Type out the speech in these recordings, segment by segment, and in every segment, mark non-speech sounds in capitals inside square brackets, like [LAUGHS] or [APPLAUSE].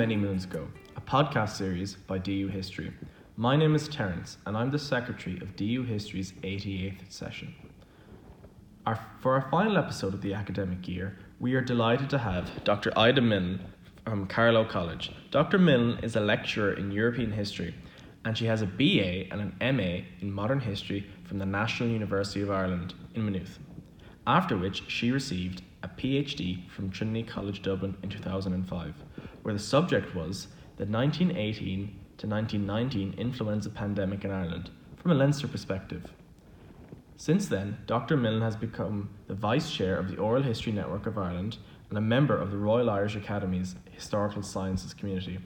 Many Moons Ago, a podcast series by DU History. My name is Terence, and I'm the secretary of DU History's 88th session. Our, for our final episode of the academic year, we are delighted to have Dr. Ida Milne from Carlow College. Dr. Milne is a lecturer in European history, and she has a BA and an MA in modern history from the National University of Ireland in Maynooth. After which, she received a PhD from Trinity College Dublin in 2005, where the subject was the 1918 to 1919 influenza pandemic in Ireland from a Leinster perspective. Since then, Dr. Milne has become the Vice Chair of the Oral History Network of Ireland and a member of the Royal Irish Academy's Historical Sciences community.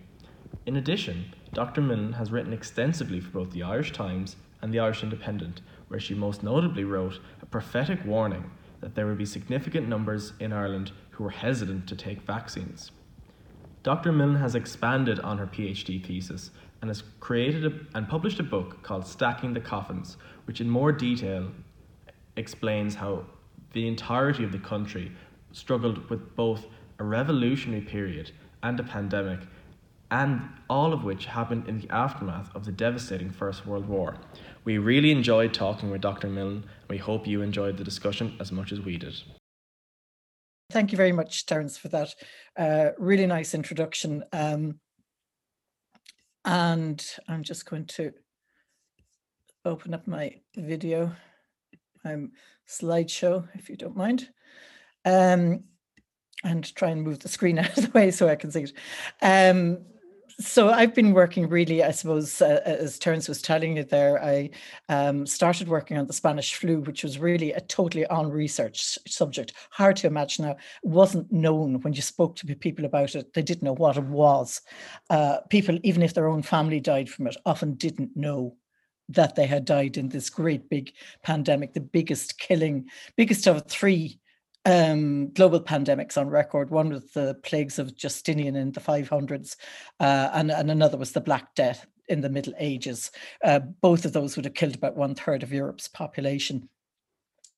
In addition, Dr. Milne has written extensively for both the Irish Times and the Irish Independent, where she most notably wrote a prophetic warning that there would be significant numbers in Ireland who were hesitant to take vaccines. Dr. Milne has expanded on her PhD thesis and has created a, and published a book called Stacking the Coffins, which in more detail explains how the entirety of the country struggled with both a revolutionary period and a pandemic, and all of which happened in the aftermath of the devastating First World War. We really enjoyed talking with Dr. Milne, and we hope you enjoyed the discussion as much as we did. Thank you very much, Terence, for that uh, really nice introduction. Um, and I'm just going to open up my video, my slideshow, if you don't mind, um, and try and move the screen [LAUGHS] out of the way so I can see it. So I've been working really, I suppose, uh, as Terence was telling you there, I um, started working on the Spanish flu, which was really a totally on research subject. Hard to imagine now. Wasn't known when you spoke to people about it. They didn't know what it was. Uh, people, even if their own family died from it, often didn't know that they had died in this great big pandemic, the biggest killing, biggest of three um, global pandemics on record. One was the plagues of Justinian in the 500s, uh, and, and another was the Black Death in the Middle Ages. Uh, both of those would have killed about one third of Europe's population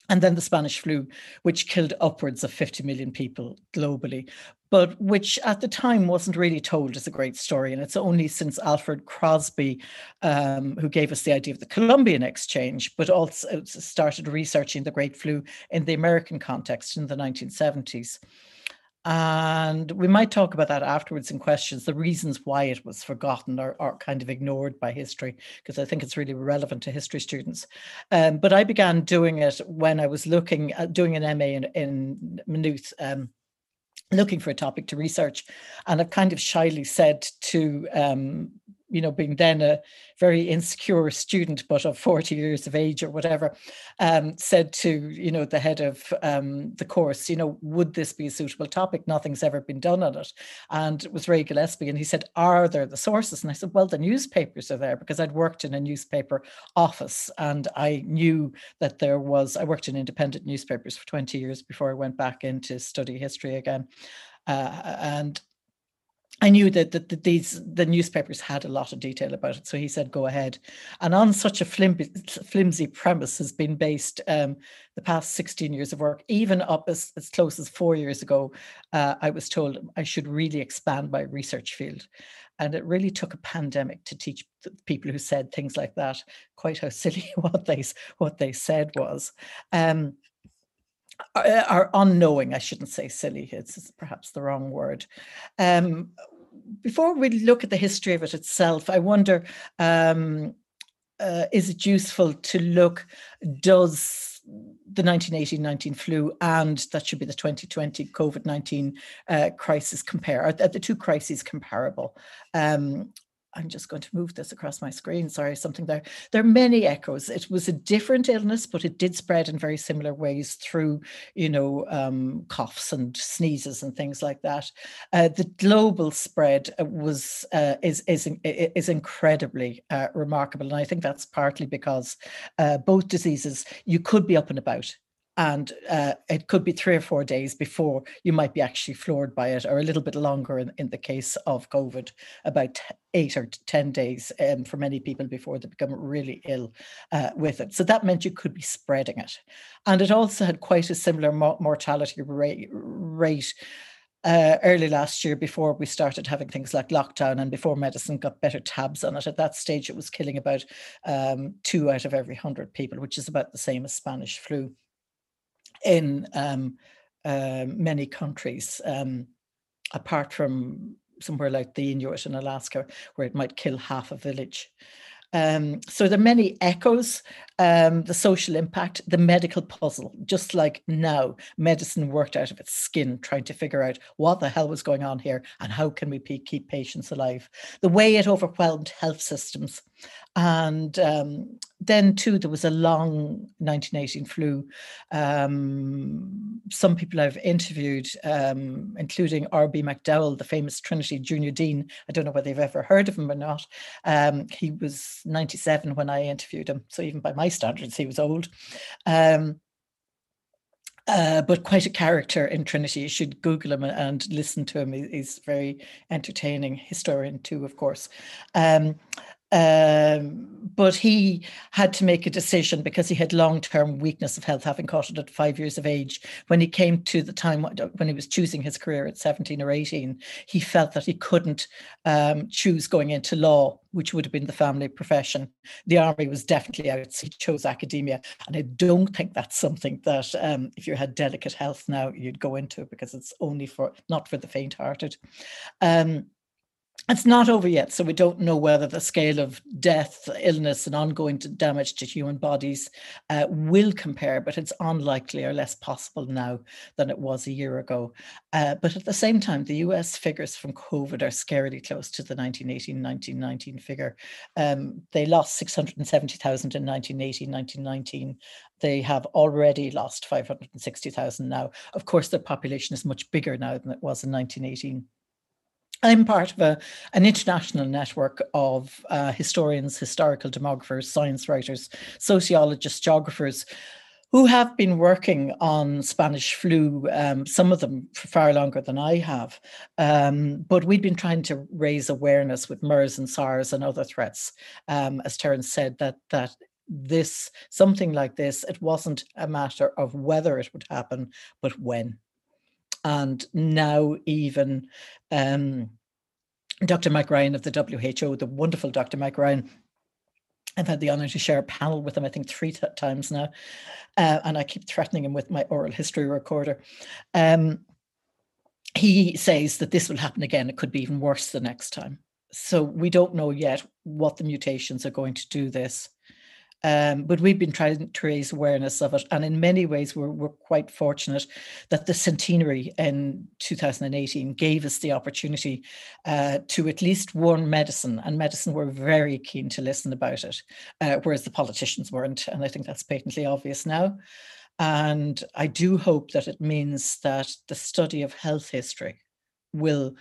and then the Spanish flu, which killed upwards of 50 million people globally, but which at the time wasn't really told as a great story. And it's only since Alfred Crosby, um, who gave us the idea of the Columbian Exchange, but also started researching the Great Flu in the American context in the 1970s. And we might talk about that afterwards in questions, the reasons why it was forgotten or, or kind of ignored by history, because I think it's really relevant to history students. Um, but I began doing it when I was looking at doing an MA in, in Maynooth. Um, looking for a topic to research and i've kind of shyly said to um, you know, being then a very insecure student, but of 40 years of age or whatever, um, said to, you know, the head of um, the course, you know, would this be a suitable topic? Nothing's ever been done on it. And it was Ray Gillespie. And he said, Are there the sources? And I said, Well, the newspapers are there because I'd worked in a newspaper office and I knew that there was, I worked in independent newspapers for 20 years before I went back in to study history again. Uh, and I knew that, that, that, these the newspapers had a lot of detail about it, so he said, "Go ahead." And on such a flimsy, flimsy premise has been based um, the past sixteen years of work. Even up as, as close as four years ago, uh, I was told I should really expand my research field, and it really took a pandemic to teach people who said things like that quite how [LAUGHS] silly what they what they said was. Um, are unknowing. I shouldn't say silly. It's perhaps the wrong word. Um, before we look at the history of it itself, I wonder: um, uh, is it useful to look? Does the 1918-19 flu and that should be the 2020 COVID-19 uh, crisis compare? Are the two crises comparable? Um, I'm just going to move this across my screen. Sorry, something there. There are many echoes. It was a different illness, but it did spread in very similar ways through, you know, um, coughs and sneezes and things like that. Uh, the global spread uh, was uh, is is is incredibly uh, remarkable, and I think that's partly because uh, both diseases you could be up and about and uh, it could be three or four days before you might be actually floored by it, or a little bit longer in, in the case of COVID, about eight or 10 days um, for many people before they become really ill uh, with it. So that meant you could be spreading it. And it also had quite a similar mo- mortality rate. rate uh, early last year before we started having things like lockdown and before medicine got better tabs on it. At that stage, it was killing about um, two out of every 100 people, which is about the same as Spanish flu in um, uh, many countries, um, apart from somewhere like the Inuit in Alaska, where it might kill half a village. Um, so there are many echoes, um, the social impact, the medical puzzle, just like now, medicine worked out of its skin trying to figure out what the hell was going on here and how can we keep patients alive. The way it overwhelmed health systems and um, then too there was a long 1918 flu um, some people i've interviewed um, including rb mcdowell the famous trinity junior dean i don't know whether you've ever heard of him or not um, he was 97 when i interviewed him so even by my standards he was old um, uh, but quite a character in Trinity. You should Google him and listen to him. He's very entertaining historian too, of course. Um, um, but he had to make a decision because he had long-term weakness of health, having caught it at five years of age. When he came to the time when he was choosing his career at 17 or 18, he felt that he couldn't um, choose going into law, which would have been the family profession. The army was definitely out, so he chose academia. And I don't think that's something that um, if you had delicate health now, you'd go into because it's only for, not for the faint-hearted. Um, it's not over yet, so we don't know whether the scale of death, illness, and ongoing damage to human bodies uh, will compare, but it's unlikely or less possible now than it was a year ago. Uh, but at the same time, the US figures from COVID are scarily close to the 1918 1919 figure. Um, they lost 670,000 in 1918 1919. They have already lost 560,000 now. Of course, their population is much bigger now than it was in 1918. I'm part of a, an international network of uh, historians, historical demographers, science writers, sociologists, geographers who have been working on Spanish flu, um, some of them for far longer than I have. Um, but we've been trying to raise awareness with MERS and SARS and other threats. Um, as Terence said, that that this something like this, it wasn't a matter of whether it would happen, but when and now even um, Dr. Mike Ryan of the WHO, the wonderful Dr. Mike Ryan. I've had the honor to share a panel with him, I think, three times now. Uh, and I keep threatening him with my oral history recorder. Um, he says that this will happen again. It could be even worse the next time. So we don't know yet what the mutations are going to do this. Um, but we've been trying to raise awareness of it. And in many ways, we're, we're quite fortunate that the centenary in 2018 gave us the opportunity uh, to at least warn medicine. And medicine were very keen to listen about it, uh, whereas the politicians weren't. And I think that's patently obvious now. And I do hope that it means that the study of health history will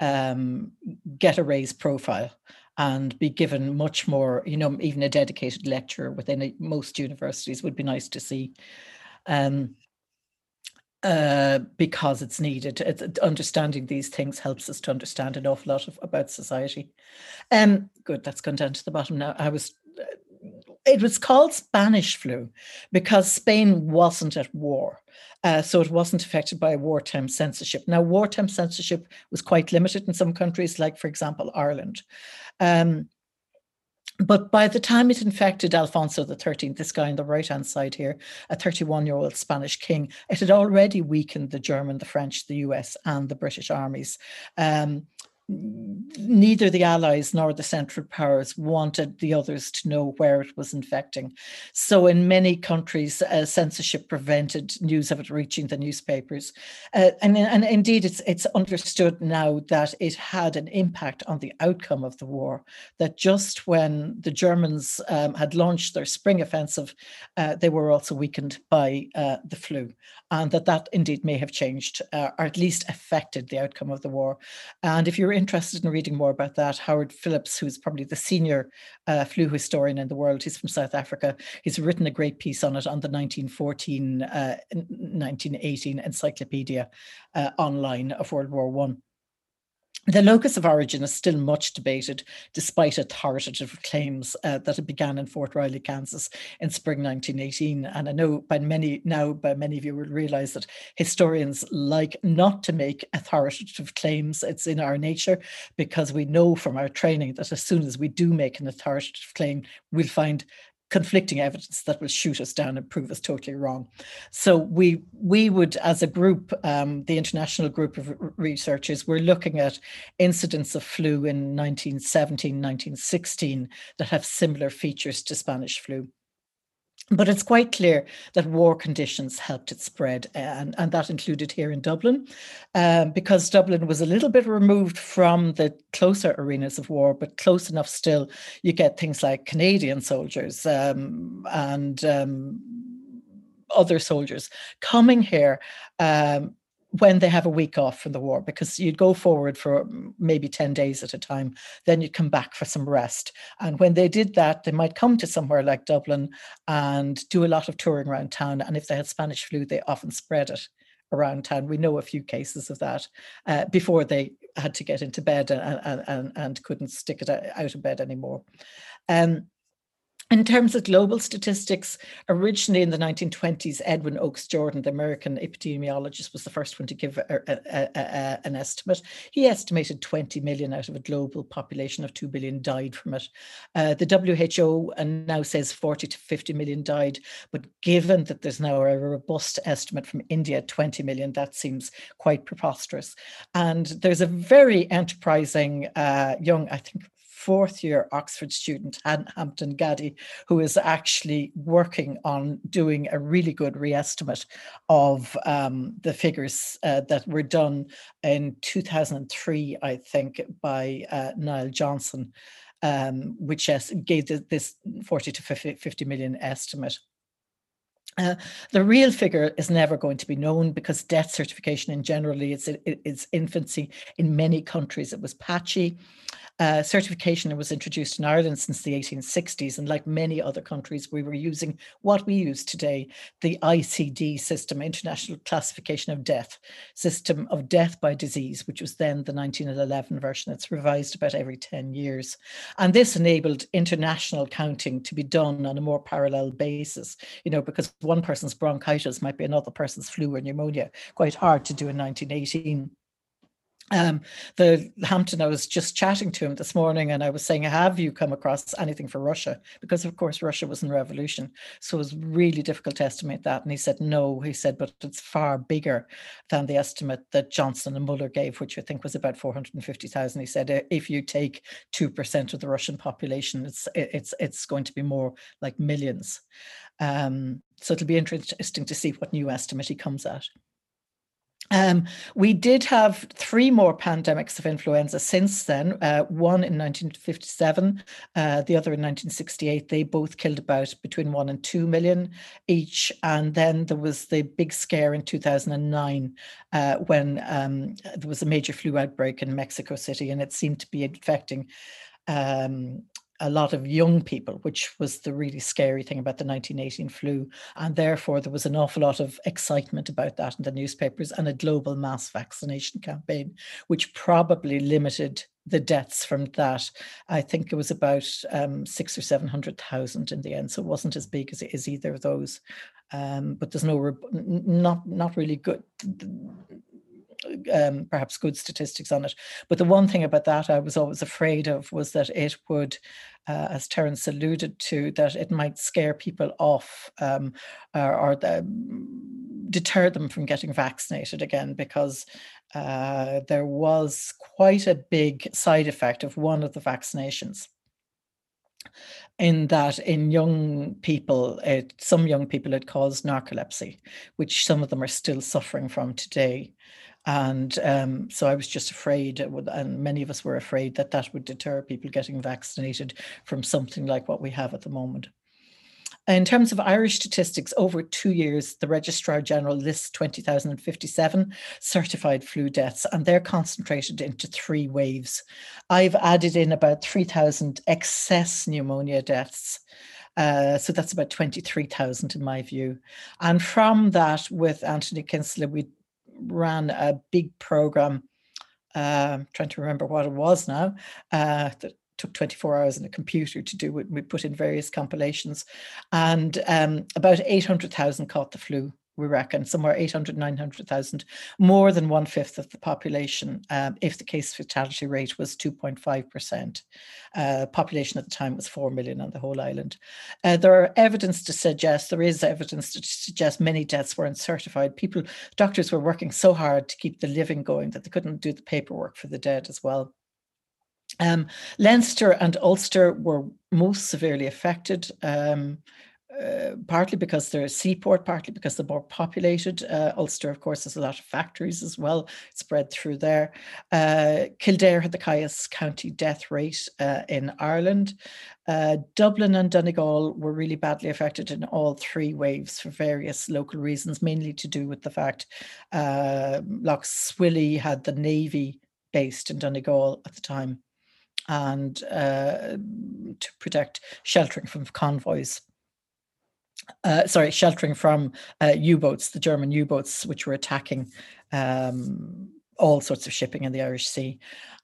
um, get a raised profile and be given much more, you know, even a dedicated lecture within a, most universities would be nice to see. Um, uh, because it's needed. It's, understanding these things helps us to understand an awful lot of, about society. Um, good, that's gone down to the bottom now. I was, it was called Spanish flu because Spain wasn't at war. Uh, so it wasn't affected by wartime censorship. Now, wartime censorship was quite limited in some countries, like, for example, Ireland. Um, but by the time it infected Alfonso XIII, this guy on the right hand side here, a 31 year old Spanish king, it had already weakened the German, the French, the US, and the British armies. Um, neither the Allies nor the Central Powers wanted the others to know where it was infecting. So, in many countries, uh, censorship prevented news of it reaching the newspapers. Uh, and, and indeed, it's, it's understood now that it had an impact on the outcome of the war. That just when the Germans um, had launched their spring offensive, uh, they were also weakened by uh, the flu, and that that indeed may have changed uh, or at least affected the outcome of the war. And if you're interested in reading more about that, Howard Phillips, who's probably the senior uh, flu historian in the world, he's from South Africa. He's written a great piece on it on the 1914 uh, 1918 encyclopedia uh, online of World War One. The locus of origin is still much debated, despite authoritative claims uh, that it began in Fort Riley, Kansas in spring 1918. And I know by many now, by many of you will realize that historians like not to make authoritative claims. It's in our nature because we know from our training that as soon as we do make an authoritative claim, we'll find conflicting evidence that will shoot us down and prove us totally wrong. So we we would, as a group, um, the international group of researchers, we're looking at incidents of flu in 1917, 1916 that have similar features to Spanish flu. But it's quite clear that war conditions helped it spread, and, and that included here in Dublin, um, because Dublin was a little bit removed from the closer arenas of war, but close enough still. You get things like Canadian soldiers um, and um, other soldiers coming here um, when they have a week off from the war because you'd go forward for maybe 10 days at a time then you'd come back for some rest. And when they did that they might come to somewhere like dublin and do a lot of touring around town and if they had spanish flu they often spread it around town. We know a few cases of that uh, before they had to get into bed and, and, and couldn't stick it out of bed anymore. Um, in terms of global statistics, originally in the 1920s, Edwin Oakes Jordan, the American epidemiologist, was the first one to give a, a, a, an estimate. He estimated 20 million out of a global population of 2 billion died from it. Uh, the WHO now says 40 to 50 million died, but given that there's now a robust estimate from India, 20 million, that seems quite preposterous. And there's a very enterprising uh, young, I think fourth year Oxford student, Hampton Gaddy, who is actually working on doing a really good reestimate of um, the figures uh, that were done in 2003, I think, by uh, Niall Johnson, um, which gave this 40 to 50 million estimate. Uh, the real figure is never going to be known because death certification in generally it's its infancy in many countries it was patchy uh, certification was introduced in Ireland since the 1860s, and like many other countries, we were using what we use today the ICD system, International Classification of Death, system of death by disease, which was then the 1911 version. It's revised about every 10 years. And this enabled international counting to be done on a more parallel basis, you know, because one person's bronchitis might be another person's flu or pneumonia, quite hard to do in 1918 um, the Hampton, I was just chatting to him this morning and I was saying, Have you come across anything for Russia? Because, of course, Russia was in revolution. So it was really difficult to estimate that. And he said, No, he said, but it's far bigger than the estimate that Johnson and Mueller gave, which I think was about 450,000. He said, If you take 2% of the Russian population, it's, it's, it's going to be more like millions. Um, so it'll be interesting to see what new estimate he comes at. Um, we did have three more pandemics of influenza since then, uh, one in 1957, uh, the other in 1968. They both killed about between one and two million each. And then there was the big scare in 2009 uh, when um, there was a major flu outbreak in Mexico City, and it seemed to be infecting um, a lot of young people, which was the really scary thing about the 1918 flu. And therefore, there was an awful lot of excitement about that in the newspapers and a global mass vaccination campaign, which probably limited the deaths from that. I think it was about um, six or 700,000 in the end. So it wasn't as big as, as either of those. Um, but there's no, not, not really good um, perhaps good statistics on it. But the one thing about that I was always afraid of was that it would, uh, as Terence alluded to, that it might scare people off um, or, or the, deter them from getting vaccinated again because uh, there was quite a big side effect of one of the vaccinations in that in young people, it, some young people it caused narcolepsy, which some of them are still suffering from today. And um, so I was just afraid, and many of us were afraid that that would deter people getting vaccinated from something like what we have at the moment. In terms of Irish statistics, over two years, the Registrar General lists 20,057 certified flu deaths, and they're concentrated into three waves. I've added in about 3,000 excess pneumonia deaths. Uh, so that's about 23,000 in my view. And from that, with Anthony Kinsella, we ran a big program Um, trying to remember what it was now. Uh, that took 24 hours in a computer to do it. We put in various compilations, and um, about 800,000 caught the flu we reckon somewhere 800, 900,000, more than one fifth of the population, um, if the case fatality rate was 2.5%. Uh, population at the time was 4 million on the whole island. Uh, there are evidence to suggest, there is evidence to suggest many deaths were uncertified. People, doctors were working so hard to keep the living going that they couldn't do the paperwork for the dead as well. Um, Leinster and Ulster were most severely affected. Um, uh, partly because they're a seaport, partly because they're more populated. Uh, Ulster, of course, has a lot of factories as well, spread through there. Uh, Kildare had the highest county death rate uh, in Ireland. Uh, Dublin and Donegal were really badly affected in all three waves for various local reasons, mainly to do with the fact Lough Swilly had the Navy based in Donegal at the time and to protect sheltering from convoys uh, sorry, sheltering from uh, U-boats, the German U-boats, which were attacking um, all sorts of shipping in the Irish Sea.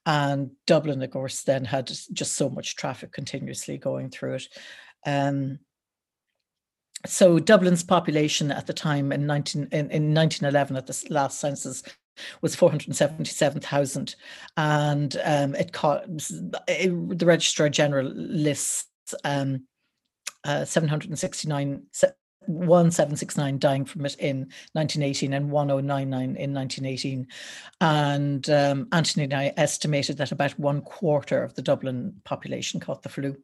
And Dublin, of course, then had just so much traffic continuously going through it. Um, so Dublin's population at the time in 19 in, in 1911 at the last census was 477,000 and um, it caught it, the registrar general lists um, uh, 769 1769 dying from it in 1918 and 1099 in 1918 and um, anthony and i estimated that about one quarter of the dublin population caught the flu.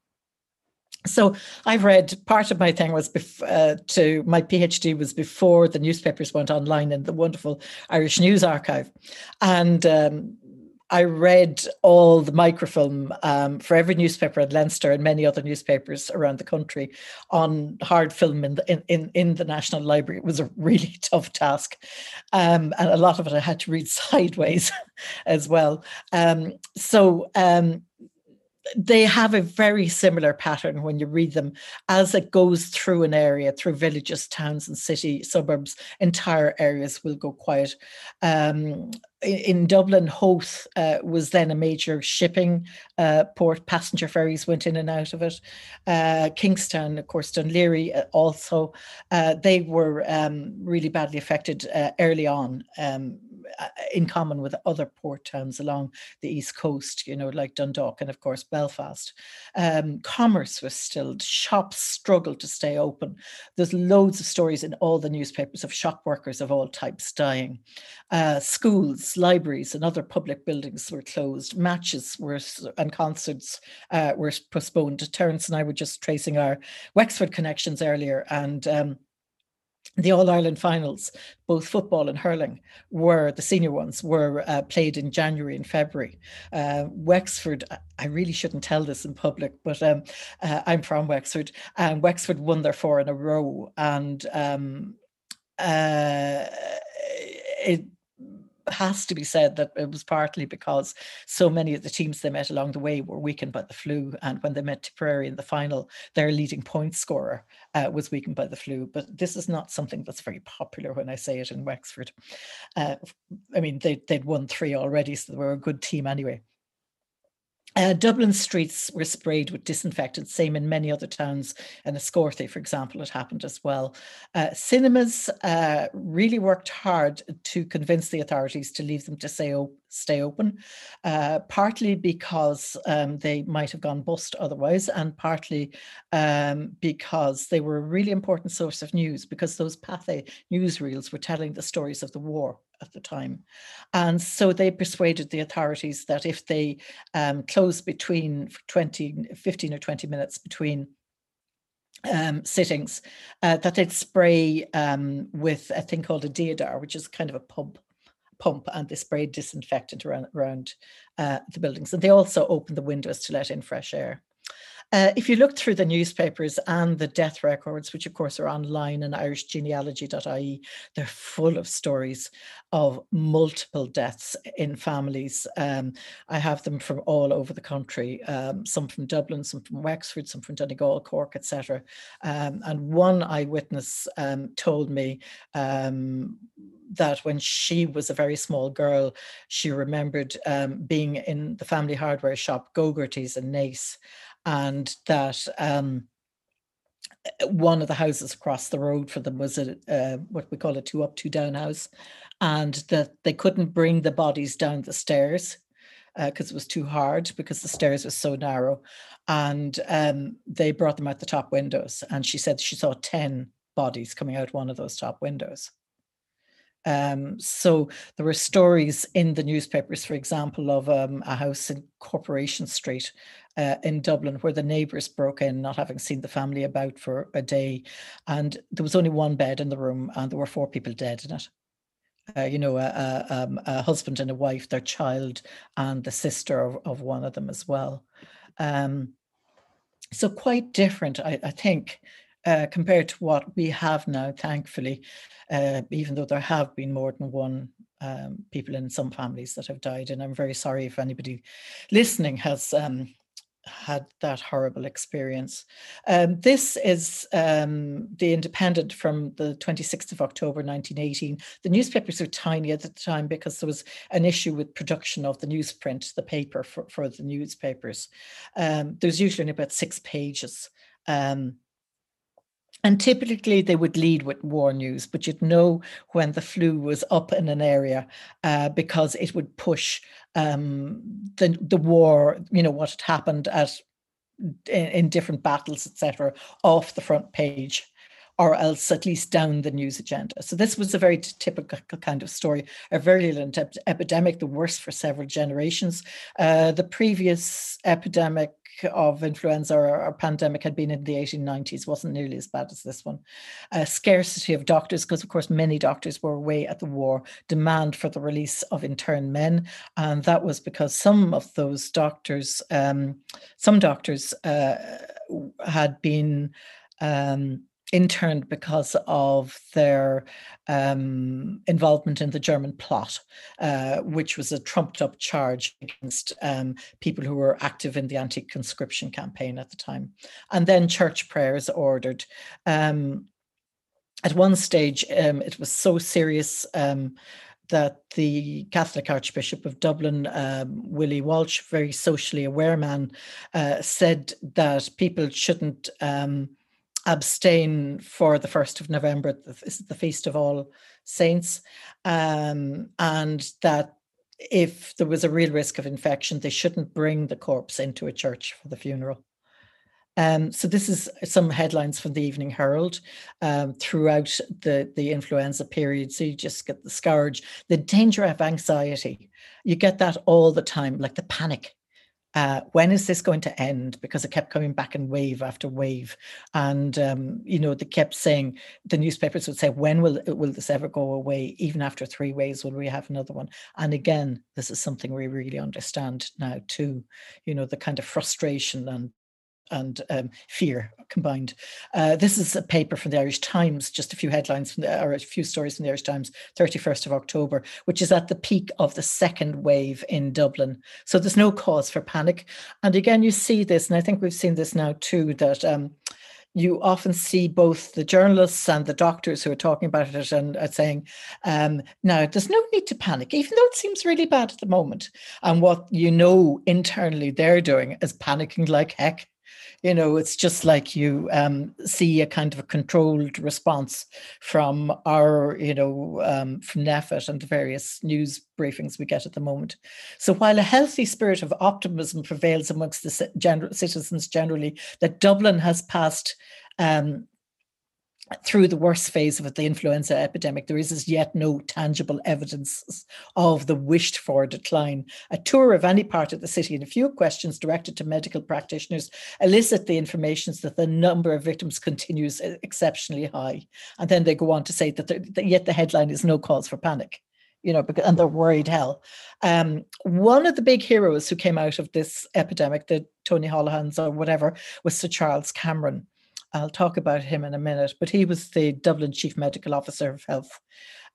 So I've read part of my thing was bef- uh, to my PhD was before the newspapers went online in the wonderful Irish News Archive, and um, I read all the microfilm um, for every newspaper in Leinster and many other newspapers around the country on hard film in the, in, in, in the National Library. It was a really [LAUGHS] tough task. Um, and a lot of it I had to read [LAUGHS] sideways as well. Um, so um, they have a very similar pattern when you read them as it goes through an area through villages towns and city suburbs entire areas will go quiet um, in Dublin, Howth uh, was then a major shipping uh, port. Passenger ferries went in and out of it. Uh, Kingstown, of course, Laoghaire uh, also. Uh, they were um, really badly affected uh, early on. Um, in common with other port towns along the east coast, you know, like Dundalk and of course Belfast. Um, commerce was still, shops struggled to stay open. There's loads of stories in all the newspapers of shop workers of all types dying. Uh, schools, libraries, and other public buildings were closed. Matches were and concerts uh, were postponed. Terence and I were just tracing our Wexford connections earlier, and um, the All Ireland finals, both football and hurling, were the senior ones were uh, played in January and February. Uh, Wexford, I really shouldn't tell this in public, but um, uh, I'm from Wexford, and Wexford won their four in a row, and um, uh, it has to be said that it was partly because so many of the teams they met along the way were weakened by the flu. And when they met Tipperary in the final, their leading point scorer uh, was weakened by the flu. But this is not something that's very popular when I say it in Wexford. Uh, I mean, they, they'd won three already, so they were a good team anyway. Uh, Dublin streets were sprayed with disinfectant, same in many other towns. And Enniscorthy, for example, it happened as well. Uh, cinemas uh, really worked hard to convince the authorities to leave them to stay, op- stay open, uh, partly because um, they might have gone bust otherwise, and partly um, because they were a really important source of news because those Pathé newsreels were telling the stories of the war at the time. And so they persuaded the authorities that if they um, closed between 20, 15 or 20 minutes between um, sittings, uh, that they'd spray um, with a thing called a deodar, which is kind of a pump pump and they spray disinfectant around, around uh, the buildings. And they also open the windows to let in fresh air. Uh, if you look through the newspapers and the death records, which of course are online on irishgenealogy.ie, they're full of stories of multiple deaths in families. Um, I have them from all over the country, um, some from Dublin, some from Wexford, some from Donegal, Cork, etc. Um, and one eyewitness um, told me um, that when she was a very small girl, she remembered um, being in the family hardware shop, Gogarty's in Naas, and that um, one of the houses across the road for them was a uh, what we call a two up, two down house, and that they couldn't bring the bodies down the stairs because uh, it was too hard because the stairs was so narrow, and um, they brought them out the top windows. And she said she saw ten bodies coming out one of those top windows. Um, so there were stories in the newspapers, for example, of um, a house in Corporation Street uh, in Dublin where the neighbours broke in, not having seen the family about for a day, and there was only one bed in the room, and there were four people dead in it. Uh, you know, a, a, um, a, husband and a wife, their child, and the sister of, of one of them as well. Um, so quite different, I, I think, uh, compared to what we have now, thankfully, uh, even though there have been more than one um, people in some families that have died. And I'm very sorry if anybody listening has um, had that horrible experience. Um, this is um, The Independent from the 26th of October 1918. The newspapers were tiny at the time because there was an issue with production of the newsprint, the paper for, for the newspapers. Um, there's usually only about six pages. Um, and typically they would lead with war news, but you'd know when the flu was up in an area uh, because it would push um, the the war, you know, what had happened at in, in different battles, etc., off the front page or else at least down the news agenda. So this was a very typical kind of story, a virulent ep- epidemic, the worst for several generations. Uh, the previous epidemic of influenza or, or, pandemic had been in the 1890s, wasn't nearly as bad as this one. A scarcity of doctors, because of course many doctors were away at the war, demand for the release of interned men. And that was because some of those doctors, um, some doctors uh, had been um, interned because of their um, involvement in the German plot, uh, which was a trumped up charge against um, people who were active in the anti conscription campaign at the time. And then church prayers ordered. Um, at one stage, um, it was so serious um, that the Catholic Archbishop of Dublin, um, Willie Walsh, very socially aware man, uh, said that people shouldn't um, abstain for the 1st of November, this is the Feast of All Saints, um, and that if there was a real risk of infection, they shouldn't bring the corpse into a church for the funeral. Um, so this is some headlines from the Evening Herald um, throughout the, the influenza period. So you just get the scourge, the danger of anxiety. You get that all the time, like the panic uh, when is this going to end? Because it kept coming back in wave after wave, and um, you know they kept saying the newspapers would say, "When will will this ever go away? Even after three waves, will we have another one?" And again, this is something we really understand now too. You know the kind of frustration and and um, fear combined. Uh, this is a paper from the Irish Times, just a few headlines from the, or a few stories from the Irish Times, 31st of October, which is at the peak of the second wave in Dublin. So there's no cause for panic. And again, you see this, and I think we've seen this now too, that um, you often see both the journalists and the doctors who are talking about it and are saying, um, now there's no need to panic, even though it seems really bad at the moment. And what you know internally they're doing is panicking like heck you know it's just like you um, see a kind of a controlled response from our you know um, from NPHET and the various news briefings we get at the moment. So while a healthy spirit of optimism prevails amongst the citizens generally that dublin has passed um, through the worst phase of the influenza epidemic, there is as yet no tangible evidence of the wished for decline. A tour of any part of the city and a few questions directed to medical practitioners elicit the information that the number of victims continues exceptionally high. And then they go on to say that, that yet the headline is no cause for panic you know, and they're worried hell. Um, one of the big heroes who came out of this epidemic, the Tony Holohans or whatever, was Sir Charles Cameron. I'll talk about him in a minute, but he was the Dublin Chief Medical Officer of Health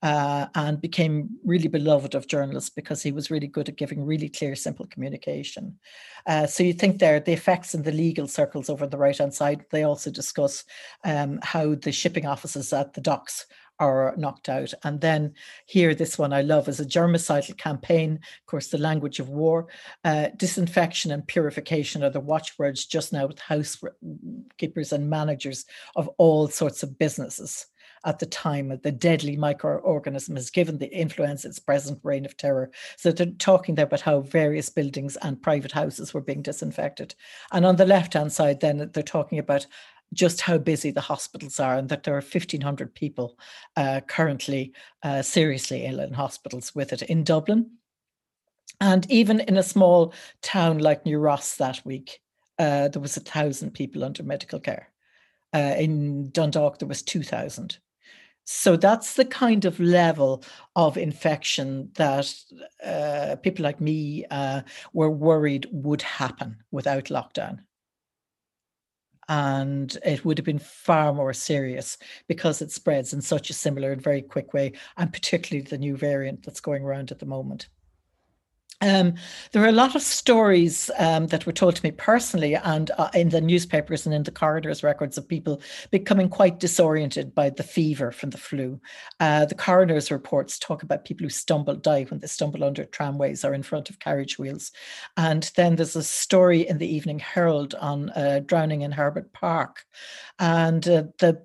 uh, and became really beloved of journalists because he was really good at giving really clear, simple communication. Uh, so you think there, the effects in the legal circles over the right hand side, they also discuss um, how the shipping offices at the docks are knocked out. And then here, this one I love is a germicidal campaign, of course, the language of war. Uh, disinfection and purification are the watchwords just now with housekeepers and managers of all sorts of businesses at the time the deadly microorganism has given the influenza its present reign of terror. So they're talking there about how various buildings and private houses were being disinfected. And on the left hand side, then they're talking about just how busy the hospitals are and that there are 1,500 people uh, currently uh, seriously ill in hospitals with it in Dublin. And even in a small town like New Ross that week, uh, there was a thousand people under medical care. Uh, in Dundalk, there was 2,000. So that's the kind of level of infection that uh, people like me uh, were worried would happen without lockdown and it would have been far more serious because it spreads in such a similar and very quick way, and particularly the new variant that's going around at the moment. Um, there are a lot of stories um, that were told to me personally and uh, in the newspapers and in the corridors records of people becoming quite disoriented by the fever from the flu. Uh, the coroner's reports talk about people who stumble, die when they stumble under tramways or in front of carriage wheels. And then there's a story in the Evening Herald on uh, drowning in Herbert Park. And uh, the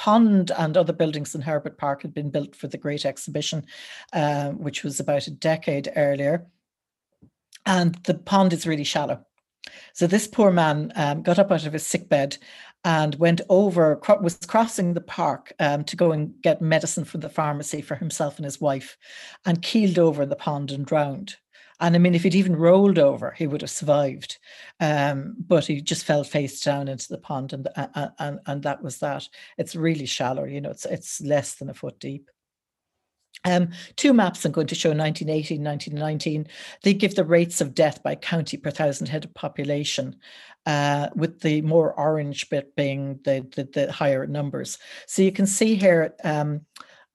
pond and other buildings in Herbert Park had been built for the Great Exhibition, uh, which was about a decade earlier. And the pond is really shallow. So this poor man um, got up out of his sick bed and went over, was crossing the park um, to go and get medicine from the pharmacy for himself and his wife, and keeled over in the pond and drowned. And I mean, if he'd even rolled over, he would have survived. Um, but he just fell face down into the pond, and and and that was that. It's really shallow, you know. It's it's less than a foot deep. Um, two maps I'm going to show 1918, 1919. They give the rates of death by county per thousand head of population, uh, with the more orange bit being the, the, the higher numbers. So you can see here um,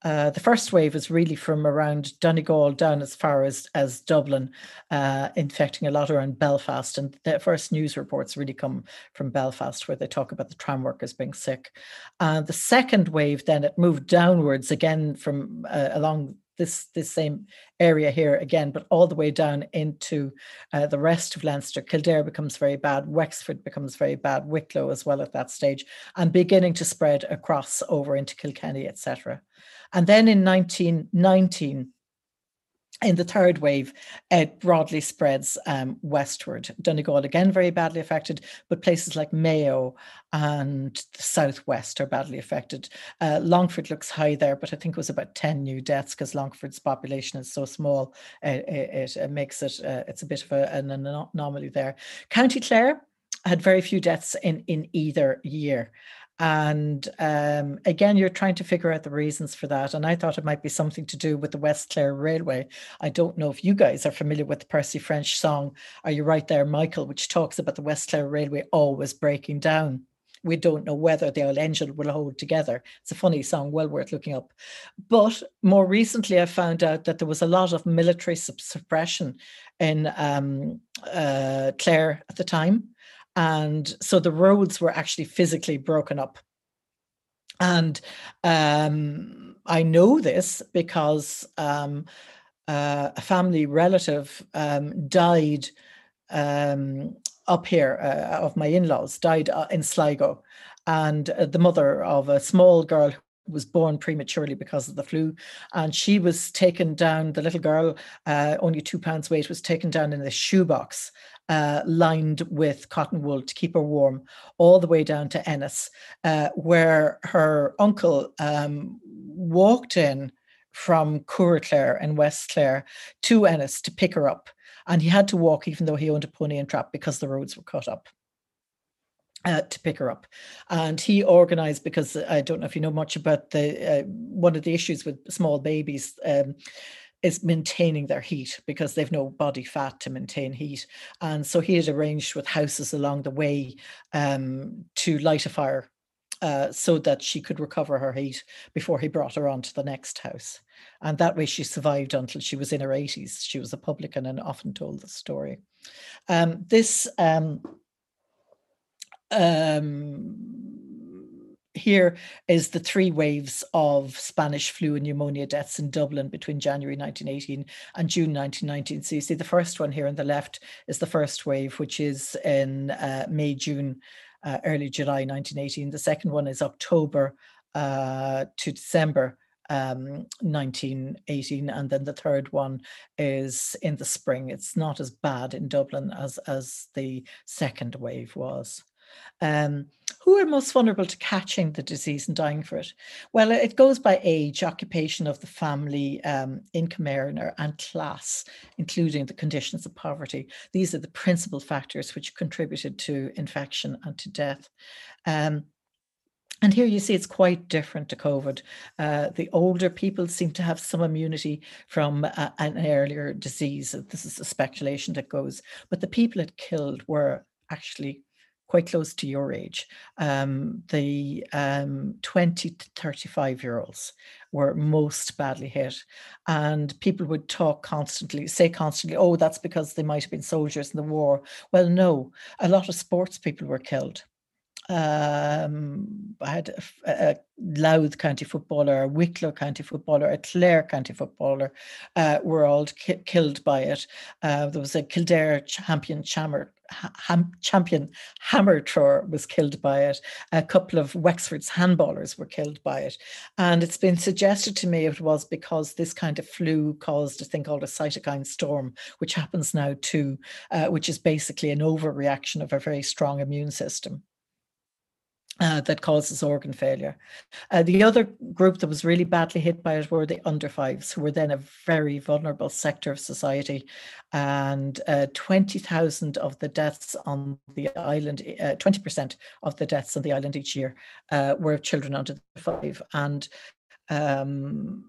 uh, the first wave was really from around Donegal down as far as, as Dublin, uh, infecting a lot around Belfast. And the first news reports really come from Belfast, where they talk about the tram workers being sick. Uh, the second wave, then it moved downwards again from uh, along this this same area here again, but all the way down into uh, the rest of Leinster. Kildare becomes very bad, Wexford becomes very bad, Wicklow as well at that stage, and beginning to spread across over into Kilkenny, etc. And then in 1919, in the third wave, it broadly spreads um, westward. Donegal again very badly affected, but places like Mayo and the southwest are badly affected. Uh, Longford looks high there, but I think it was about 10 new deaths because Longford's population is so small. It, it, it makes it, uh, it's a bit of a, an anomaly there. County Clare had very few deaths in, in either year. And um, again, you're trying to figure out the reasons for that. And I thought it might be something to do with the West Clare Railway. I don't know if you guys are familiar with the Percy French song, Are You Right There, Michael, which talks about the West Clare Railway always breaking down. We don't know whether the old engine will hold together. It's a funny song, well worth looking up. But more recently, I found out that there was a lot of military suppression in um, uh, Clare at the time and so the roads were actually physically broken up. And um, i know this because um, uh, a family relative um, died um, up here uh, of my in-laws died uh, in sligo. And uh, the mother of a small girl was born prematurely because of the flu. And she was taken down the little girl uh, only two pounds weight was taken down in a shoebox uh, lined with cotton wool to keep her warm, all the way down to Ennis, uh, where her uncle um, walked in from Cooraclare in West Clare to Ennis to pick her up. And he had to walk even though he owned a pony and trap because the roads were cut up. uh, to pick her up. And he organized because I don't know if you know much about the uh, one of the issues with small babies. Um, is maintaining their heat because they've no body fat to maintain heat. And so he had arranged with houses along the way um, to light a fire uh, so that she could recover her heat before he brought her on to the next house. And that way she survived until she was in her 80s. She was a publican and often told the story. Um, this um, um, here is the three waves of Spanish flu and pneumonia deaths in Dublin between January 1918 and June 1919. So you see the first one here on the left is the first wave, which is in uh, May, June, uh, early July 1918. The second one is October uh, to December um, 1918, and then the third one is in the spring. It's not as bad in Dublin as as the second wave was. Um, who are most vulnerable to catching the disease and dying for it? Well, it goes by age, occupation of the family, um, income earner, and class, including the conditions of poverty. These are the principal factors which contributed to infection and to death. Um, and here you see it's quite different to COVID. Uh, the older people seem to have some immunity from uh, an earlier disease. This is a speculation that goes, but the people it killed were actually quite close to your age, um, the um, 20 to 35 year olds were most badly hit. And people would talk constantly, say constantly, oh, that's because they might have been soldiers in the war. Well, no, a lot of sports people were killed um, I had a, a, Louth County footballer, a Wicklow County footballer, a Clare County footballer uh, were all ki- killed by it. Uh, there was a Kildare champion chammer, ham, champion hammer thrower was killed by it. A couple of Wexford's handballers were killed by it. And it's been suggested to me it was because this kind of flu caused a thing called a cytokine storm, which happens now too, uh, which is basically an overreaction of a very strong immune system. Uh, that causes organ failure. Uh, the other group that was really badly hit by it were the under fives, who were then a very vulnerable sector of society. And uh, 20,000 of the deaths on the island, 20% uh, of the deaths on the island each year uh, were children under five. And um,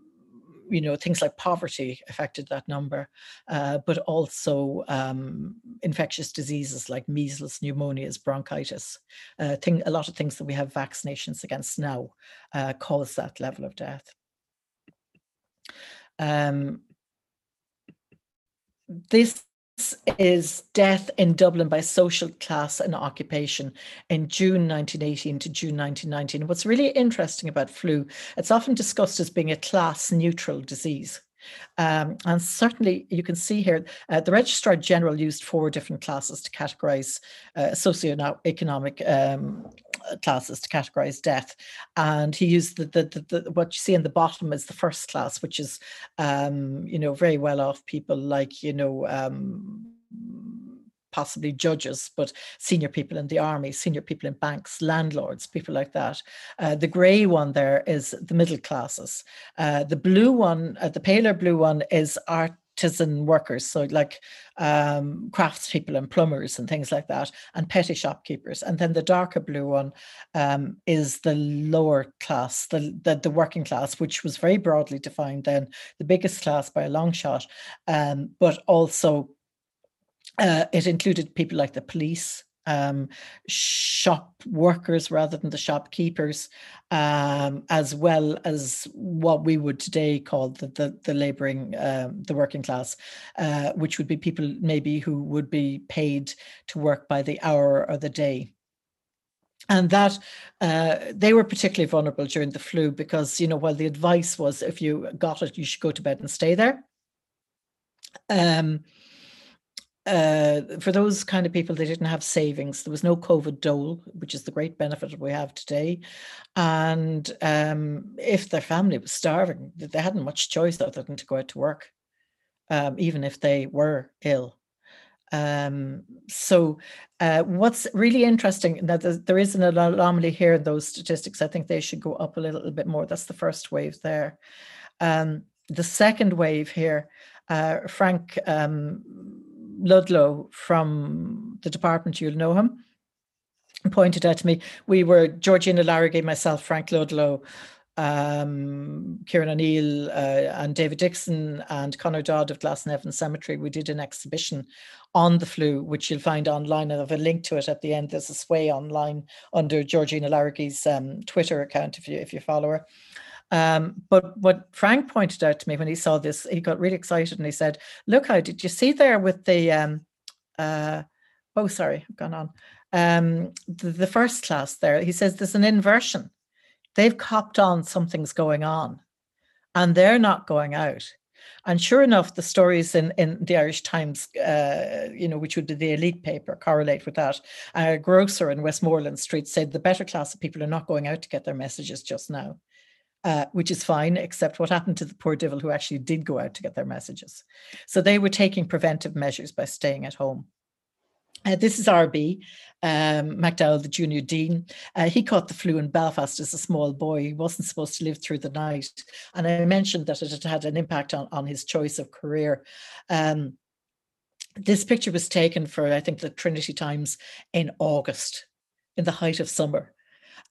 you know, things like poverty affected that number, uh, but also um, infectious diseases like measles, pneumonias, bronchitis. Uh, thing, a lot of things that we have vaccinations against now uh, cause that level of death. Um, this is death in Dublin by social class and occupation in June 1918 to June 1919. What's really interesting about flu, it's often discussed as being a class neutral disease. Um, and certainly you can see here, uh, the Registrar General used four different classes to categorize uh, socioeconomic um, classes to categorize death. And he used the, the, the, the, what you see in the bottom is the first class, which is, um, you know, very well off people like, you know, um, possibly judges, but senior people in the army, senior people in banks, landlords, people like that. Uh, the grey one there is the middle classes. Uh, the blue one, uh, the paler blue one is art artisan workers, so like um, craftspeople and plumbers and things like that, and petty shopkeepers. And then the darker blue one um, is the lower class, the, the, the working class, which was very broadly defined then, the biggest class by a long shot, um, but also uh, it included people like the police, um, shop workers rather than the shopkeepers, um, as well as what we would today call the the, the labouring, um, the working class, uh, which would be people maybe who would be paid to work by the hour or the day. And that uh, they were particularly vulnerable during the flu because, you know, while the advice was if you got it, you should go to bed and stay there. Um, uh, for those kind of people, they didn't have savings. There was no COVID dole, which is the great benefit we have today. And um, if their family was starving, they hadn't much choice other than to go out to work, um, even if they were ill. Um, so, uh, what's really interesting now, there is an anomaly here in those statistics. I think they should go up a little bit more. That's the first wave there. Um, the second wave here, uh, Frank um, Ludlow from the department, you'll know him. pointed out to me, we were Georgina Laragy, myself, Frank Ludlow, um, Kieran O'Neill, uh, and David Dickson, and Conor Dodd of Glasnevin Cemetery. We did an exhibition on the flu, which you'll find online. I have a link to it at the end. There's a sway online under Georgina Laragy's um, Twitter account if you if you follow her. Um, but what Frank pointed out to me when he saw this, he got really excited and he said, "Look, how did you see there with the um, uh, oh sorry, I've gone on um, the, the first class there?" He says there's an inversion. They've copped on something's going on, and they're not going out. And sure enough, the stories in, in the Irish Times, uh, you know, which would be the elite paper, correlate with that. A grocer in Westmoreland Street said the better class of people are not going out to get their messages just now. Uh, which is fine, except what happened to the poor devil who actually did go out to get their messages. So they were taking preventive measures by staying at home. Uh, this is RB, um, McDowell, the junior dean. Uh, he caught the flu in Belfast as a small boy. He wasn't supposed to live through the night. And I mentioned that it had had an impact on, on his choice of career. Um, this picture was taken for, I think, the Trinity Times in August, in the height of summer.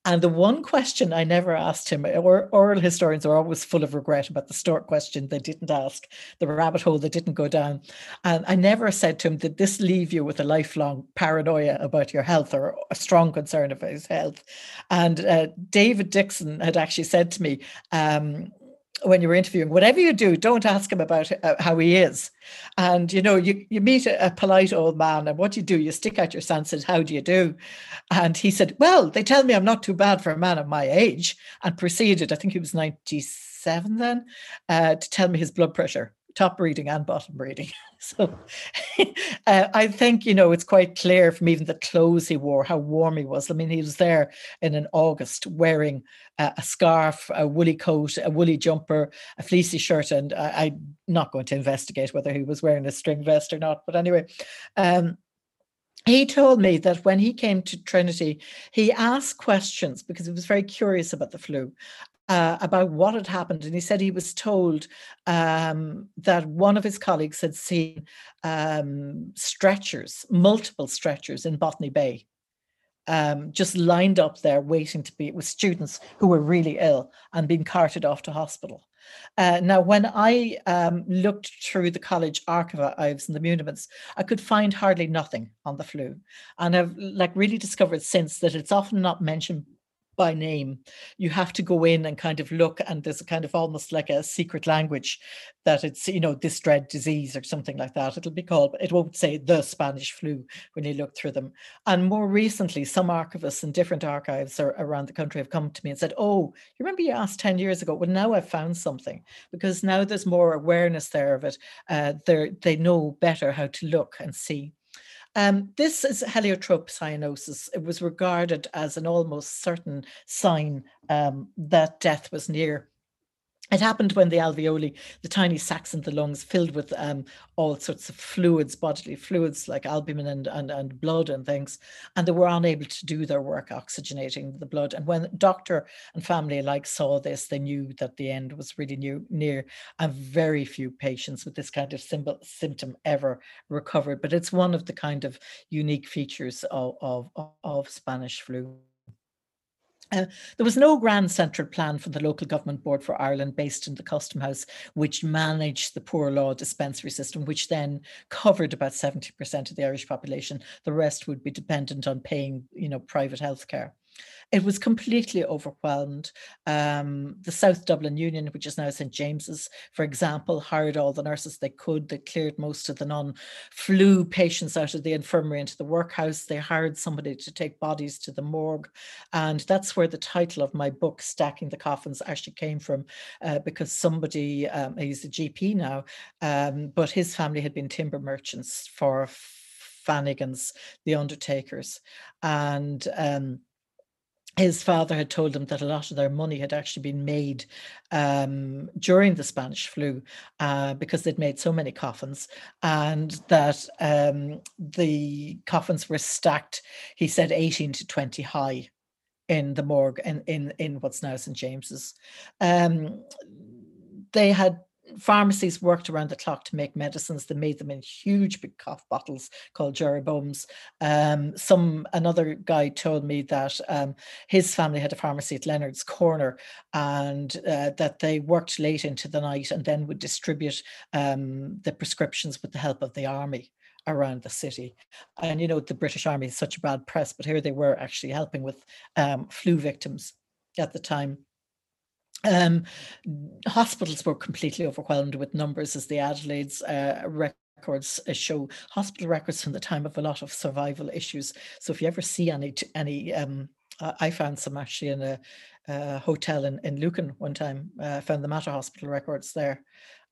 And the one question I never asked him, or oral historians are always full of regret about the stork question they didn't ask, the rabbit hole they didn't go down. And I never said to him, Did this leave you with a lifelong paranoia about your health or a strong concern about his health? And uh, David Dickson had actually said to me, um, when you were interviewing, whatever you do, don't ask him about uh, how he is. And you know, you you meet a, a, polite old man, and what you do, you stick out your hand and says, "How do you do?" And he said, "Well, they tell me I'm not too bad for a man of my age," and proceeded. I think he was ninety seven then, uh, to tell me his blood pressure top reading and bottom reading. [LAUGHS] So [LAUGHS] uh, I think, you know, it's quite clear from even the clothes he wore how warm he was. I mean, he was there in an August wearing uh, a scarf, a woolly coat, a woolly jumper, a fleecy shirt. And I, am not going to investigate whether he was wearing a string vest or not. But anyway, um, he told me that when he came to Trinity, he asked questions because he was very curious about the flu uh, about what had happened. And he said he was told um, that one of his colleagues had seen um, stretchers, multiple stretchers in Botany Bay. Um, just lined up there waiting to be with students who were really ill and being carted off to hospital. Uh, now, when I um, looked through the college archives and the muniments, I could find hardly nothing on the flu, and I've like really discovered since that it's often not mentioned by name. You have to go in and kind of look, and there's a kind of almost like a secret language that it's, you know, this dread disease or something like that. It'll be called, but it won't say the Spanish flu when you look through them. And more recently, some archivists in different archives around the country have come to me and said, Oh, you remember you asked 10 years ago? Well, now I've found something because now there's more awareness there of it. Uh, they know better how to look and see. Um, this is heliotrope cyanosis. It was regarded as an almost certain sign um, that death was near. It happened when the alveoli, the tiny sacs in the lungs, filled with um, all sorts of fluids, bodily fluids like albumin and, and, and blood and things, and they were unable to do their work oxygenating the blood. And when doctor and family alike saw this, they knew that the end was really new, near, and very few patients with this kind of symbol, symptom ever recovered. But it's one of the kind of unique features of, of, of Spanish flu. Uh, there was no grand central plan for the local government board for Ireland based in the Custom House, which managed the poor law dispensary system, which then covered about 70% of the Irish population. The rest would be dependent on paying, you know, private health care. It was completely overwhelmed. Um, the South Dublin Union, which is now St James's, for example, hired all the nurses they could. They cleared most of the non-flu patients out of the infirmary into the workhouse. They hired somebody to take bodies to the morgue. And that's where the title of my book, Stacking the Coffins, actually came from, uh, because somebody, um, he's a GP now, um, but his family had been timber merchants for Fanagans, the undertakers. And um, his father had told him that a lot of their money had actually been made um, during the Spanish flu uh, because they'd made so many coffins, and that um, the coffins were stacked, he said, 18 to 20 high in the morgue in, in, in what's now St. James's. Um, they had pharmacies worked around the clock to make medicines. They made them in huge big cough bottles called Jeroboams. Um, some another guy told me that um, his family had a pharmacy at Leonard's Corner, and uh, that they worked late into the night and then would distribute um, the prescriptions with the help of the army around the city. And you know, the British Army is such a bad press, but here they were actually helping with um, flu victims at the time. Um, hospitals were completely overwhelmed with numbers as the Adelaide's uh, records uh, show hospital records from the time of a lot of survival issues. So if you ever see any, any um, I found some actually in a, a hotel in, in Lucan one time, uh, found the Mater Hospital records there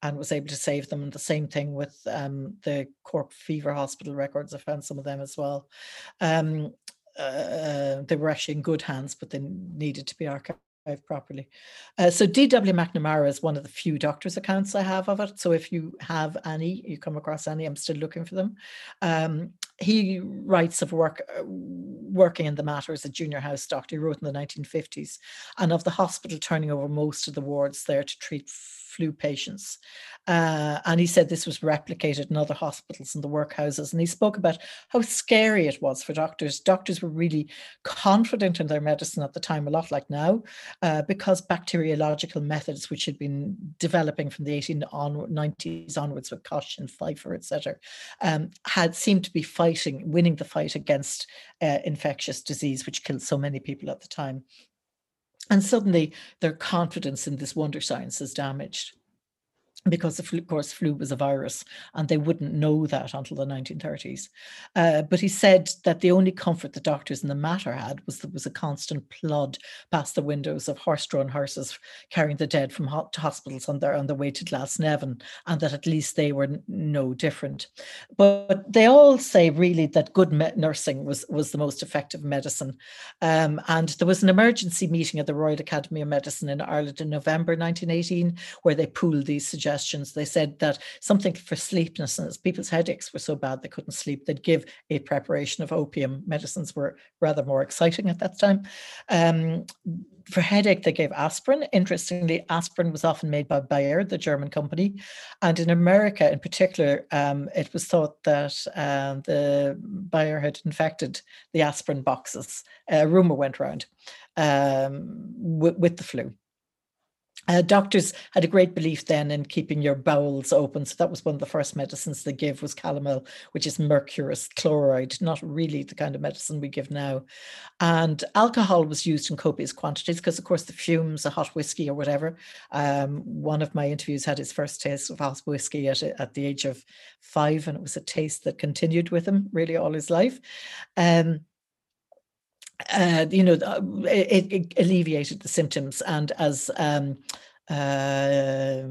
and was able to save them. And the same thing with um, the Cork Fever Hospital records. I found some of them as well. Um, uh, they were actually in good hands, but they needed to be archived properly. Uh, so D.W. McNamara is one of the few doctor's accounts I have of it. So if you have any, you come across any, I'm still looking for them. Um, he writes of work uh, working in the Mater as a junior house doctor. He wrote in the 1950s, and of the hospital turning over most of the wards there to treat flu patients. Uh, and he said this was replicated in other hospitals and the workhouses. And he spoke about how scary it was for doctors. Doctors were really confident in their medicine at the time, a lot like now, uh, because bacteriological methods, which had been developing from the 1890s onwards with Koch and Pfeiffer, etc., um, had seemed to be fighting, winning the fight against uh, infectious disease, which killed so many people at the time. And suddenly their confidence in this wonder science is damaged because of course flu was a virus and they wouldn't know that until the 1930s uh, but he said that the only comfort the doctors in the Mater had was there was a constant plod past the windows of horse-drawn hearses carrying the dead from ho- hospitals on their on their way to Glasnevin and that at least they were no different. But they all say really that good me- nursing was was the most effective medicine. Um, and there was an emergency meeting at the Royal Academy of Medicine in Ireland in November 1918 where they pooled these suggestions suggestions. They said that something for sleeplessness, people's headaches were so bad they couldn't sleep, they'd give a preparation of opium. Medicines were rather more exciting at that time. Um, for headache, they gave aspirin. Interestingly, aspirin was often made by Bayer, the German company. And in America, in particular, um, it was thought that um, the Bayer had infected the aspirin boxes. A rumor went around um, with, with the flu. Uh, doctors had a great belief then in keeping your bowels open. So that was one of the first medicines they give was calomel, which is mercurous chloride, not really the kind of medicine we give now. And alcohol was used in copious quantities because, of course, the fumes, a hot whiskey or whatever. Um, one of my interviews had his first taste of hot whiskey at, at the age of five, and it was a taste that continued with him really all his life. Um, uh, you know, uh, it, it, alleviated the symptoms. And as um, uh,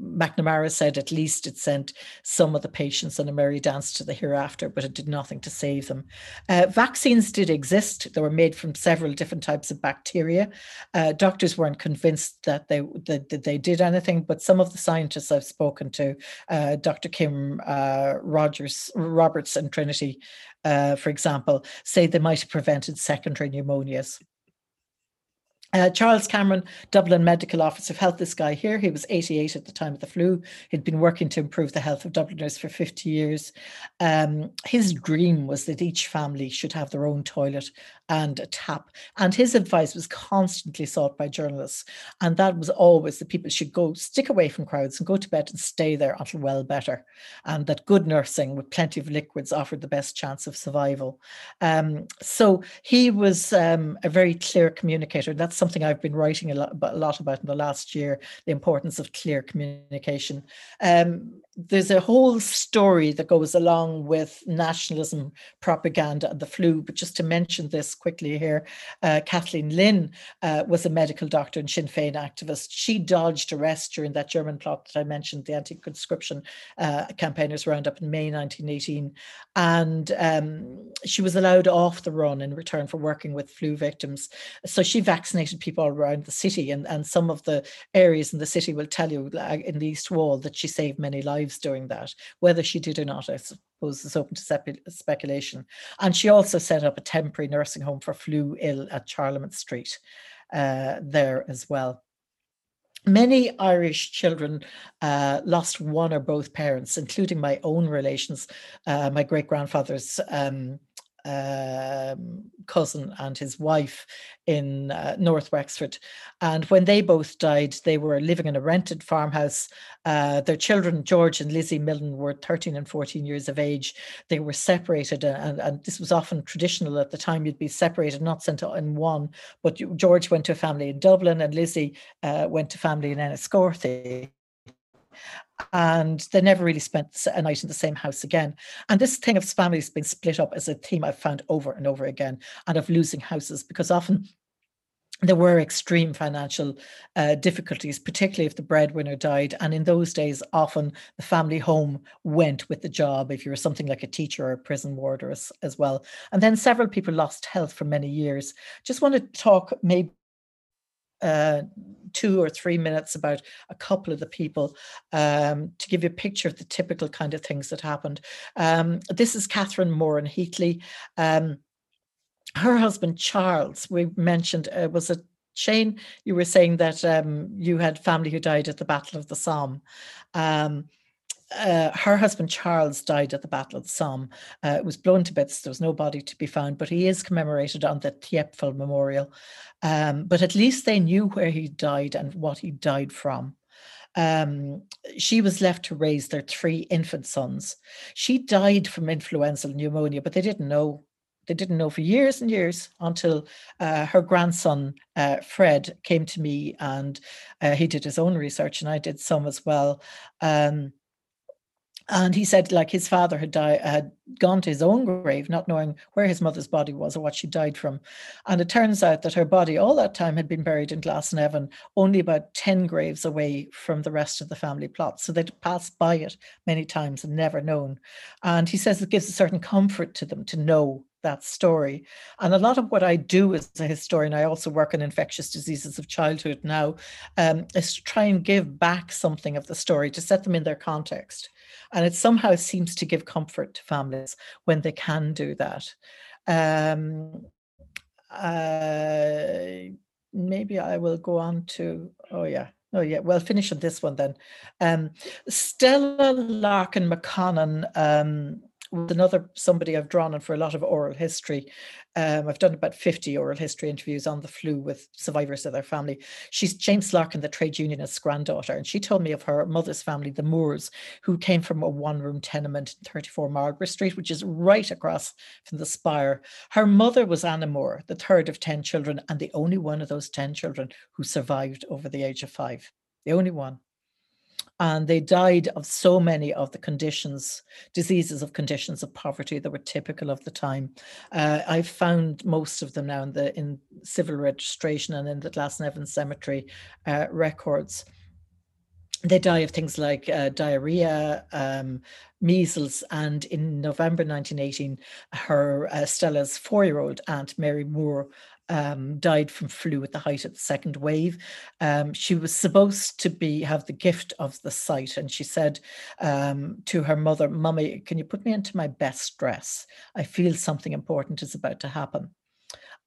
McNamara said at least it sent some of the patients on a merry dance to the hereafter, but it did nothing to save them. Uh, vaccines did exist. They were made from several different types of bacteria. Uh, doctors weren't convinced that they that, that, they did anything, but some of the scientists I've spoken to, uh, Dr. Kim uh, Rogers Roberts and Trinity, uh, for example, say they might have prevented secondary pneumonias. Uh, Charles Cameron, Dublin Medical Officer of Health, this guy here, he was 88 at the time of the flu. He'd been working to improve the health of Dubliners for 50 years. Um, his dream was that each family should have their own toilet and a tap. And his advice was constantly sought by journalists. And that was always that people should go stick away from crowds and go to bed and stay there until well better. And that good nursing with plenty of liquids offered the best chance of survival. Um, so he was um, a very clear communicator. That's something I've been writing a lot, a lot about in the last year the importance of clear communication. Um, there's a whole story that goes along with nationalism propaganda and the flu. But just to mention this quickly here, uh, Kathleen Lynn uh, was a medical doctor and Sinn Féin activist. She dodged arrest during that German plot that I mentioned, the anti-conscription uh, campaigners roundup in May 1918, and um, she was allowed off the run in return for working with flu victims. So she vaccinated people around the city, and and some of the areas in the city will tell you in the East Wall that she saved many lives doing that. Whether she did or not, suppose is open to speculation. And she also set up a temporary nursing home for flu ill at Charlemont Street uh, there as well. Many Irish children uh, lost one or both parents, including my own relations. Uh, my great grandfather's um, um, cousin and his wife in uh, North Wexford. And when they both died, they were living in a rented farmhouse. Uh, their children, George and Lizzie Millen, were 13 and 14 years of age. They were separated, and, and this was often traditional at the time. You'd be separated, not sent in one. But George went to a family in Dublin, and Lizzie uh, went to family in Enniscorthy and they never really spent a night in the same house again. And this thing of families being split up is a theme I've found over and over again, and of losing houses, because often there were extreme financial uh, difficulties, particularly if the breadwinner died. And in those days, often the family home went with the job if you were something like a teacher or a prison warder as, as well. And then several people lost health for many years. Just want to talk maybe uh, two or three minutes about a couple of the people um, to give you a picture of the typical kind of things that happened. Um, this is Catherine Moore and Heatley. Um, her husband Charles, we mentioned, uh, was a Shane. You were saying that um, you had family who died at the Battle of the Somme. Um, uh, her husband Charles died at the Battle of the Somme. Uh, it was blown to bits. There was no body to be found, but he is commemorated on the Thiepval Memorial. Um, but at least they knew where he died and what he died from. Um, she was left to raise their three infant sons. She died from influenza and pneumonia, but they didn't know. They didn't know for years and years until uh, her grandson, uh, Fred, came to me and uh, he did his own research, and I did some as well. Um, and he said, like his father had died, had gone to his own grave, not knowing where his mother's body was or what she died from. And it turns out that her body, all that time, had been buried in Glasnevin, only about 10 graves away from the rest of the family plot. So they'd passed by it many times and never known. And he says it gives a certain comfort to them to know that story. And a lot of what I do as a historian, I also work on infectious diseases of childhood now, um, is to try and give back something of the story to set them in their context. And it somehow seems to give comfort to families when they can do that. Um, uh, maybe I will go on to, oh, yeah. Oh yeah, well, finish on this one then. Um, Stella Larkin McConnon um, with another somebody I've drawn on for a lot of oral history. Um, I've done about 50 oral history interviews on the flu with survivors of their family. She's James Larkin, the trade unionist's granddaughter, and she told me of her mother's family, the Moors, who came from a one room tenement in 34 Margaret Street, which is right across from the spire. Her mother was Anna Moore, the third of 10 children, and the only one of those 10 children who survived over the age of five. The only one and they died of so many of the conditions, diseases of conditions of poverty that were typical of the time. Uh, I've found most of them now in the in civil registration and in the Glasnevin Cemetery uh, records. They die of things like uh, diarrhea, um, measles, and in November 1918, her uh, Stella's four-year-old aunt Mary Moore um, died from flu at the height of the second wave. Um, she was supposed to be have the gift of the sight, and she said um, to her mother, "Mummy, can you put me into my best dress? I feel something important is about to happen."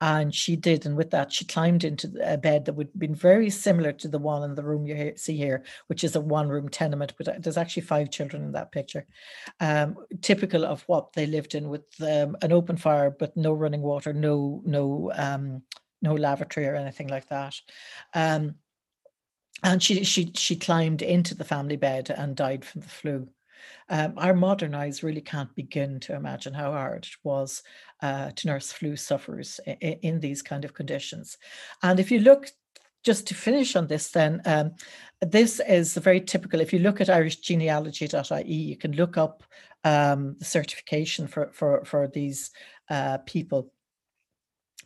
And she did. And with that, she climbed into a bed that would have been very similar to the one in the room you see here, which is a one room tenement. But there's actually five children in that picture, um, typical of what they lived in with um, an open fire, but no running water, no, no, um, no lavatory or anything like that. Um, and she, she, she climbed into the family bed and died from the flu. Um, our modern eyes really can't begin to imagine how hard it was uh, to nurse flu sufferers in, in, these kind of conditions. And if you look, just to finish on this, then um, this is very typical. If you look at irishgenealogy.ie, you can look up um, the certification for for for these uh, people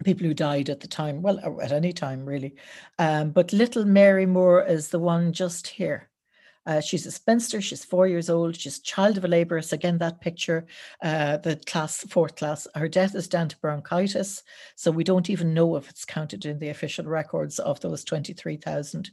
people who died at the time, well, at any time really. Um, but little Mary Moore is the one just here. Uh, she's a spinster. She's four years old. She's child of a labouress. Again, that picture, uh, the class, fourth class. Her death is down to bronchitis. So we don't even know if it's counted in the official records of those 23,000.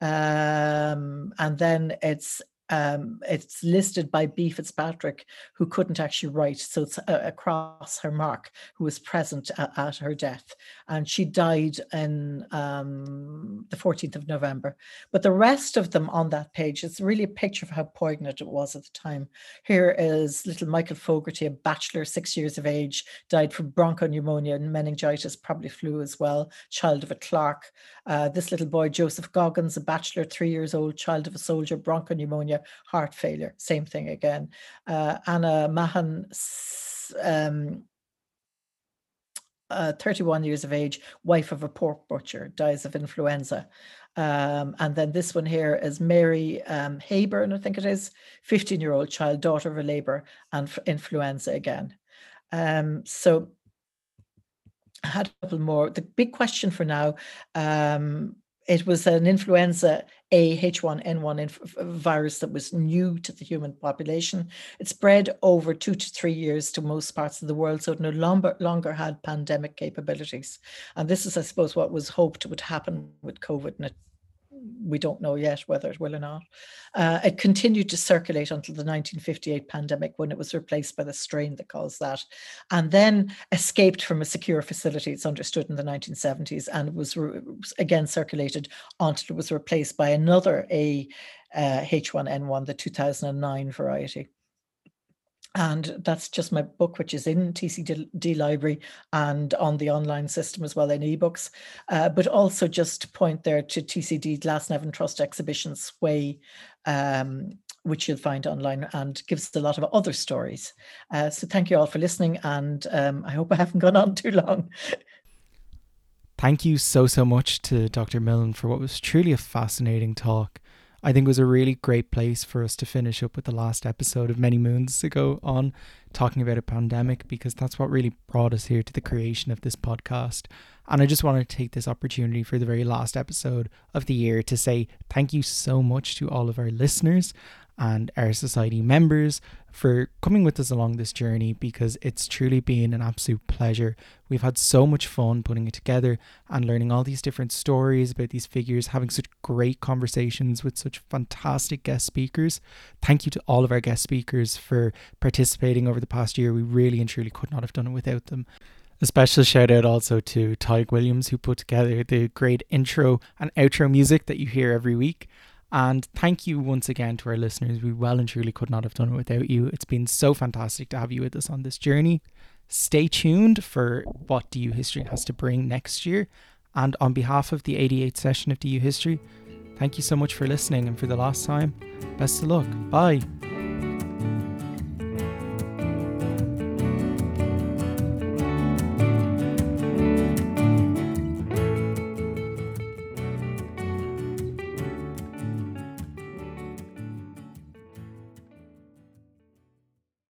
Um, and then it's um, it's listed by B. Fitzpatrick, who couldn't actually write. So it's uh, across her mark, who was present at, at her death. and she died in um, the 14th of November. But the rest of them on that page, it's really a picture of how poignant it was at the time. Here is little Michael Fogarty, a bachelor, six years of age, died from bronchopneumonia and meningitis, probably flu as well, child of a clerk. Uh, this little boy, Joseph Goggins, a bachelor, three years old, child of a soldier, bronchopneumonia, heart failure, same thing again. Uh, Anna Mahan um, uh, 31 years of age, wife of a pork butcher, dies of influenza. Um, and then this one here is Mary um, Hayburn, I think it is, 15 year old child, daughter of a labour, and influenza again. Um, so I had a couple more. The big question for now um, it was an influenza A H1N1 inf- virus that was new to the human population. It spread over two to three years to most parts of the world, so it no longer, longer had pandemic capabilities. And this is, I suppose, what was hoped would happen with COVID, and it we don't know yet whether it will or not. Uh, it continued to circulate until the 1958 pandemic when it was replaced by the strain that caused that, and then escaped from a secure facility, it's understood in the 1970s, and was re- again circulated until it was replaced by another A uh, H1N1, the 2009 variety and that's just my book which is in tcd library and on the online system as well in ebooks. Uh, but also just point there to tcd glasnevin trust exhibition sway um, which you'll find online and gives a lot of other stories. Uh, so thank you all for listening and um, i hope i haven't gone on too long. Thank you so so much to dr milne for what was truly a fascinating talk I think it was a really great place for us to finish up with the last episode of many moons ago on talking about a pandemic because that's what really brought us here to the creation of this podcast. And I just want to take this opportunity for the very last episode of the year to say thank you so much to all of our listeners and our society members for coming with us along this journey because it's truly been an absolute pleasure. We've had so much fun putting it together and learning all these different stories about these figures, having such great conversations with such fantastic guest speakers. Thank you to all of our guest speakers for participating over the past year. We really and truly could not have done it without them. A special shout out also to Tyg Williams, who put together the great intro and outro music that you hear every week. And thank you once again to our listeners. We well and truly could not have done it without you. It's been so fantastic to have you with us on this journey. Stay tuned for what DU History has to bring next year. And on behalf of the 88th session of DU History, thank you so much for listening. And for the last time, best of luck. Bye.